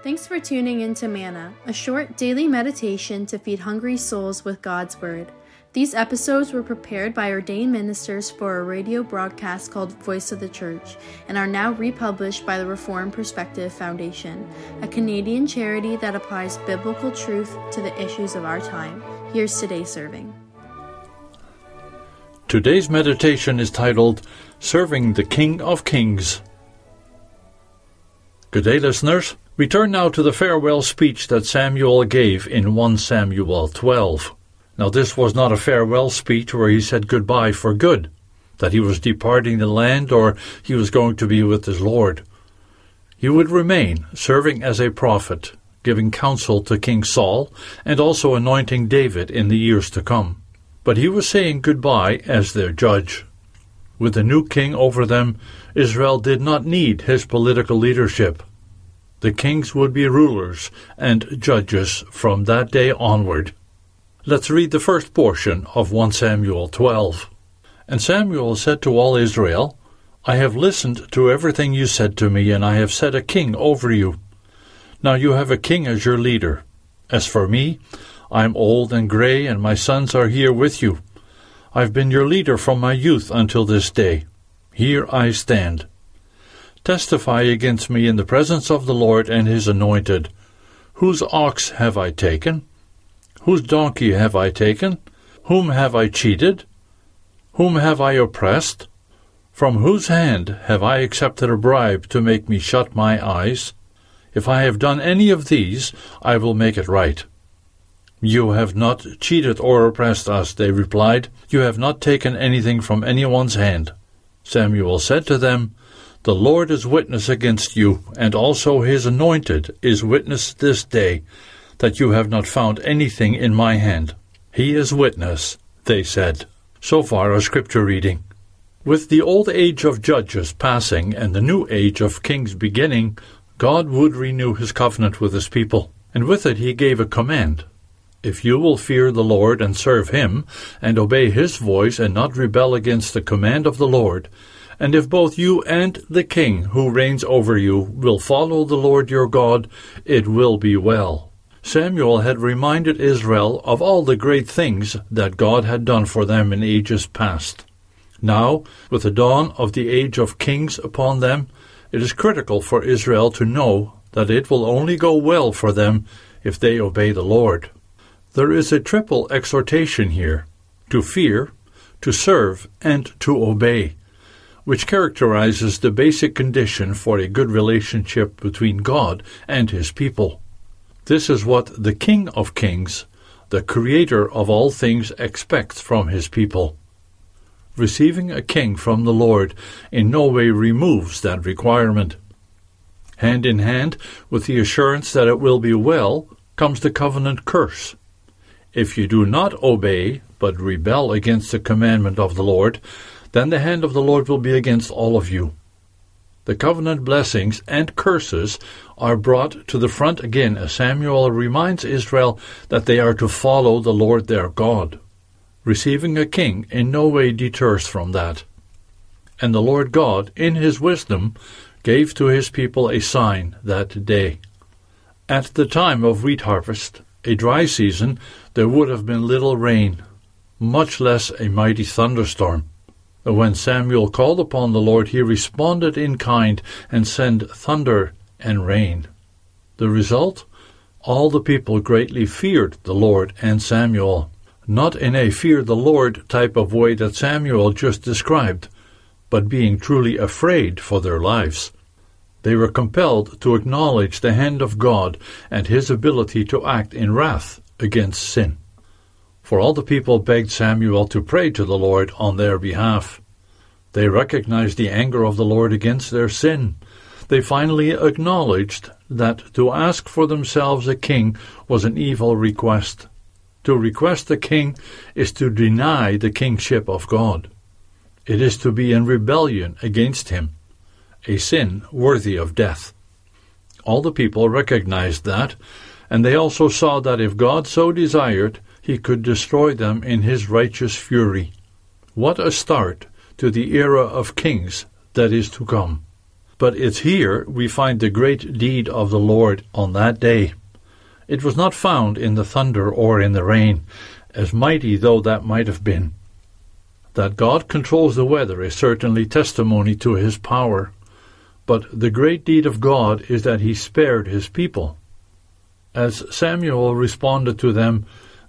Thanks for tuning in to Manna, a short daily meditation to feed hungry souls with God's Word. These episodes were prepared by ordained ministers for a radio broadcast called Voice of the Church and are now republished by the Reformed Perspective Foundation, a Canadian charity that applies biblical truth to the issues of our time. Here's today's serving. Today's meditation is titled Serving the King of Kings. Good day, listeners. We turn now to the farewell speech that Samuel gave in 1 Samuel 12. Now, this was not a farewell speech where he said goodbye for good, that he was departing the land or he was going to be with his Lord. He would remain, serving as a prophet, giving counsel to King Saul, and also anointing David in the years to come. But he was saying goodbye as their judge. With the new king over them, Israel did not need his political leadership. The kings would be rulers and judges from that day onward. Let's read the first portion of 1 Samuel 12. And Samuel said to all Israel, I have listened to everything you said to me, and I have set a king over you. Now you have a king as your leader. As for me, I am old and gray, and my sons are here with you. I've been your leader from my youth until this day. Here I stand. Testify against me in the presence of the Lord and his anointed. Whose ox have I taken? Whose donkey have I taken? Whom have I cheated? Whom have I oppressed? From whose hand have I accepted a bribe to make me shut my eyes? If I have done any of these, I will make it right. You have not cheated or oppressed us, they replied. You have not taken anything from anyone's hand. Samuel said to them, The Lord is witness against you, and also his anointed is witness this day, that you have not found anything in my hand. He is witness, they said. So far a scripture reading. With the old age of judges passing and the new age of kings beginning, God would renew his covenant with his people, and with it he gave a command. If you will fear the Lord and serve him, and obey his voice and not rebel against the command of the Lord, and if both you and the king who reigns over you will follow the Lord your God, it will be well. Samuel had reminded Israel of all the great things that God had done for them in ages past. Now, with the dawn of the age of kings upon them, it is critical for Israel to know that it will only go well for them if they obey the Lord. There is a triple exhortation here to fear, to serve, and to obey, which characterizes the basic condition for a good relationship between God and his people. This is what the King of Kings, the Creator of all things, expects from his people. Receiving a king from the Lord in no way removes that requirement. Hand in hand with the assurance that it will be well comes the covenant curse. If you do not obey, but rebel against the commandment of the Lord, then the hand of the Lord will be against all of you. The covenant blessings and curses are brought to the front again as Samuel reminds Israel that they are to follow the Lord their God. Receiving a king in no way deters from that. And the Lord God, in his wisdom, gave to his people a sign that day. At the time of wheat harvest, a dry season, there would have been little rain, much less a mighty thunderstorm. When Samuel called upon the Lord, he responded in kind and sent thunder and rain. The result? All the people greatly feared the Lord and Samuel. Not in a fear the Lord type of way that Samuel just described, but being truly afraid for their lives. They were compelled to acknowledge the hand of God and his ability to act in wrath against sin for all the people begged Samuel to pray to the Lord on their behalf. They recognized the anger of the Lord against their sin. They finally acknowledged that to ask for themselves a king was an evil request. To request a king is to deny the kingship of God. It is to be in rebellion against him, a sin worthy of death. All the people recognized that, and they also saw that if God so desired, he could destroy them in his righteous fury. What a start to the era of kings that is to come. But it's here we find the great deed of the Lord on that day. It was not found in the thunder or in the rain, as mighty though that might have been. That God controls the weather is certainly testimony to his power. But the great deed of God is that he spared his people. As Samuel responded to them,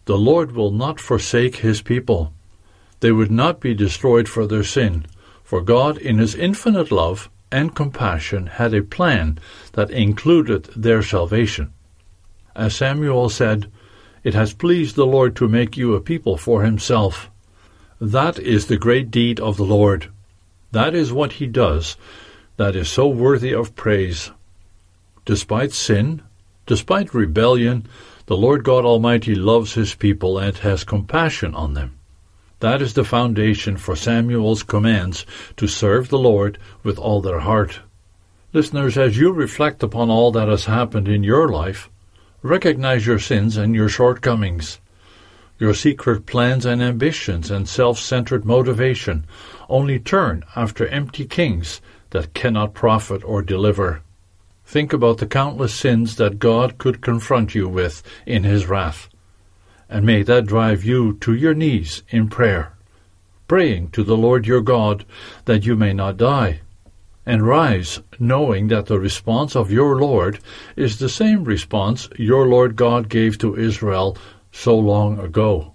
The Lord will not forsake his people. They would not be destroyed for their sin, for God, in his infinite love and compassion, had a plan that included their salvation. As Samuel said, It has pleased the Lord to make you a people for himself. That is the great deed of the Lord. That is what he does that is so worthy of praise. Despite sin, despite rebellion, the Lord God Almighty loves his people and has compassion on them. That is the foundation for Samuel's commands to serve the Lord with all their heart. Listeners, as you reflect upon all that has happened in your life, recognize your sins and your shortcomings, your secret plans and ambitions and self-centered motivation. Only turn after empty kings that cannot profit or deliver. Think about the countless sins that God could confront you with in His wrath and may that drive you to your knees in prayer, praying to the Lord your God that you may not die, and rise knowing that the response of your Lord is the same response your Lord God gave to Israel so long ago.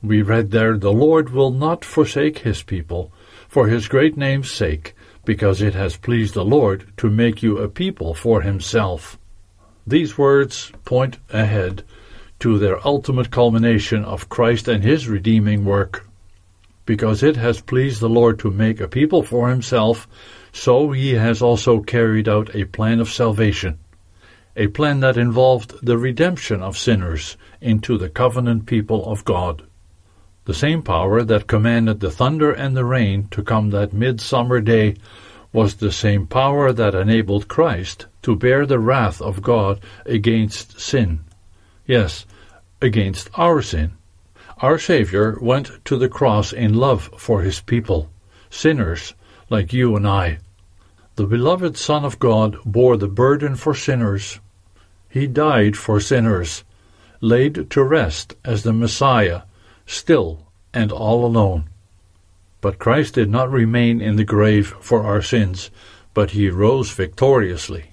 We read there, The Lord will not forsake his people, for his great name's sake, because it has pleased the Lord to make you a people for himself. These words point ahead to their ultimate culmination of Christ and his redeeming work. Because it has pleased the Lord to make a people for himself, so he has also carried out a plan of salvation, a plan that involved the redemption of sinners into the covenant people of God. The same power that commanded the thunder and the rain to come that midsummer day was the same power that enabled Christ to bear the wrath of God against sin. Yes, against our sin. Our Savior went to the cross in love for his people, sinners like you and I. The beloved Son of God bore the burden for sinners. He died for sinners, laid to rest as the Messiah, still and all alone. But Christ did not remain in the grave for our sins, but he rose victoriously.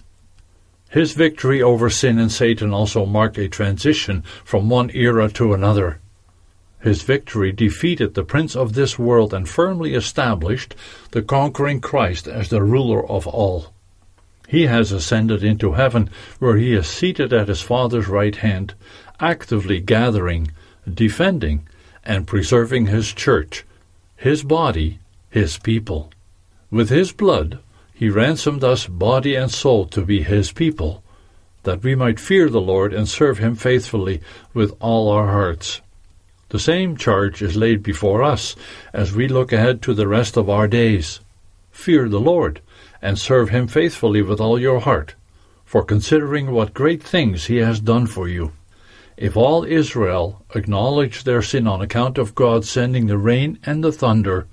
His victory over sin and Satan also marked a transition from one era to another. His victory defeated the prince of this world and firmly established the conquering Christ as the ruler of all. He has ascended into heaven, where he is seated at his Father's right hand, actively gathering, defending, and preserving his church, his body, his people. With his blood, he ransomed us body and soul to be his people, that we might fear the Lord and serve him faithfully with all our hearts. The same charge is laid before us as we look ahead to the rest of our days. Fear the Lord, and serve him faithfully with all your heart, for considering what great things he has done for you. If all Israel acknowledge their sin on account of God sending the rain and the thunder,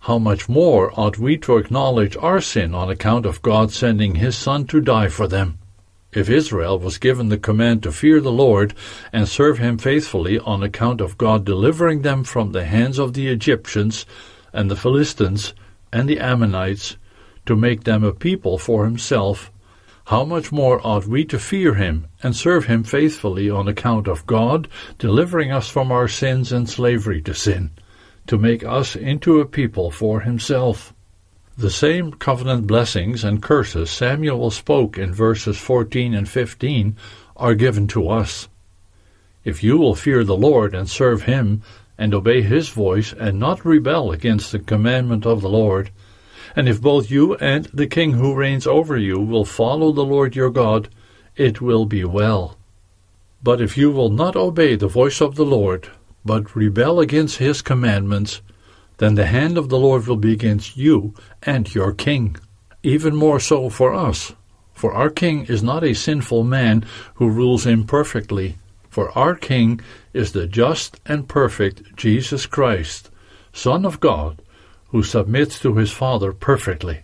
how much more ought we to acknowledge our sin on account of God sending his Son to die for them? If Israel was given the command to fear the Lord and serve him faithfully on account of God delivering them from the hands of the Egyptians and the Philistines and the Ammonites, to make them a people for himself, how much more ought we to fear him and serve him faithfully on account of God delivering us from our sins and slavery to sin? to make us into a people for himself. The same covenant blessings and curses Samuel spoke in verses 14 and 15 are given to us. If you will fear the Lord and serve him, and obey his voice, and not rebel against the commandment of the Lord, and if both you and the king who reigns over you will follow the Lord your God, it will be well. But if you will not obey the voice of the Lord, but rebel against his commandments, then the hand of the Lord will be against you and your king. Even more so for us, for our king is not a sinful man who rules imperfectly, for our king is the just and perfect Jesus Christ, Son of God, who submits to his Father perfectly.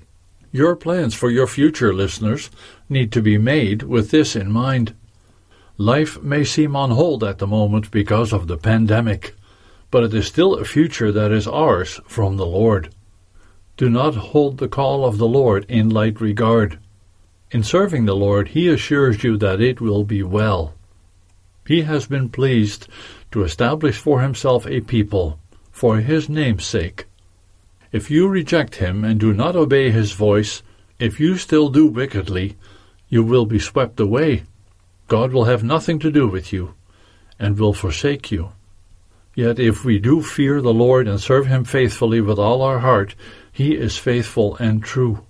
Your plans for your future, listeners, need to be made with this in mind. Life may seem on hold at the moment because of the pandemic, but it is still a future that is ours from the Lord. Do not hold the call of the Lord in light regard. In serving the Lord, He assures you that it will be well. He has been pleased to establish for Himself a people for His name's sake. If you reject Him and do not obey His voice, if you still do wickedly, you will be swept away. God will have nothing to do with you and will forsake you. Yet if we do fear the Lord and serve Him faithfully with all our heart, He is faithful and true.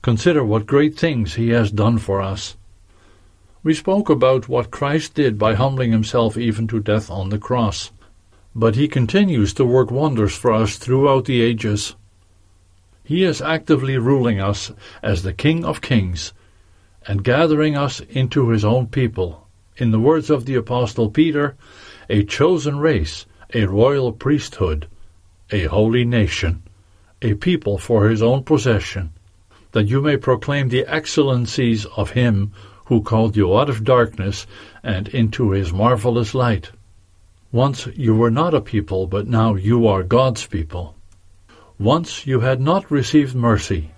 Consider what great things He has done for us. We spoke about what Christ did by humbling Himself even to death on the cross, but He continues to work wonders for us throughout the ages. He is actively ruling us as the King of Kings and gathering us into His own people. In the words of the Apostle Peter, a chosen race, a royal priesthood, a holy nation, a people for his own possession, that you may proclaim the excellencies of him who called you out of darkness and into his marvelous light. Once you were not a people, but now you are God's people. Once you had not received mercy,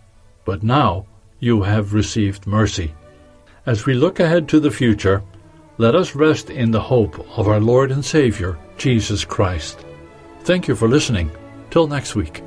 but now you have received mercy. As we look ahead to the future, let us rest in the hope of our Lord and Savior, Jesus Christ. Thank you for listening. Till next week.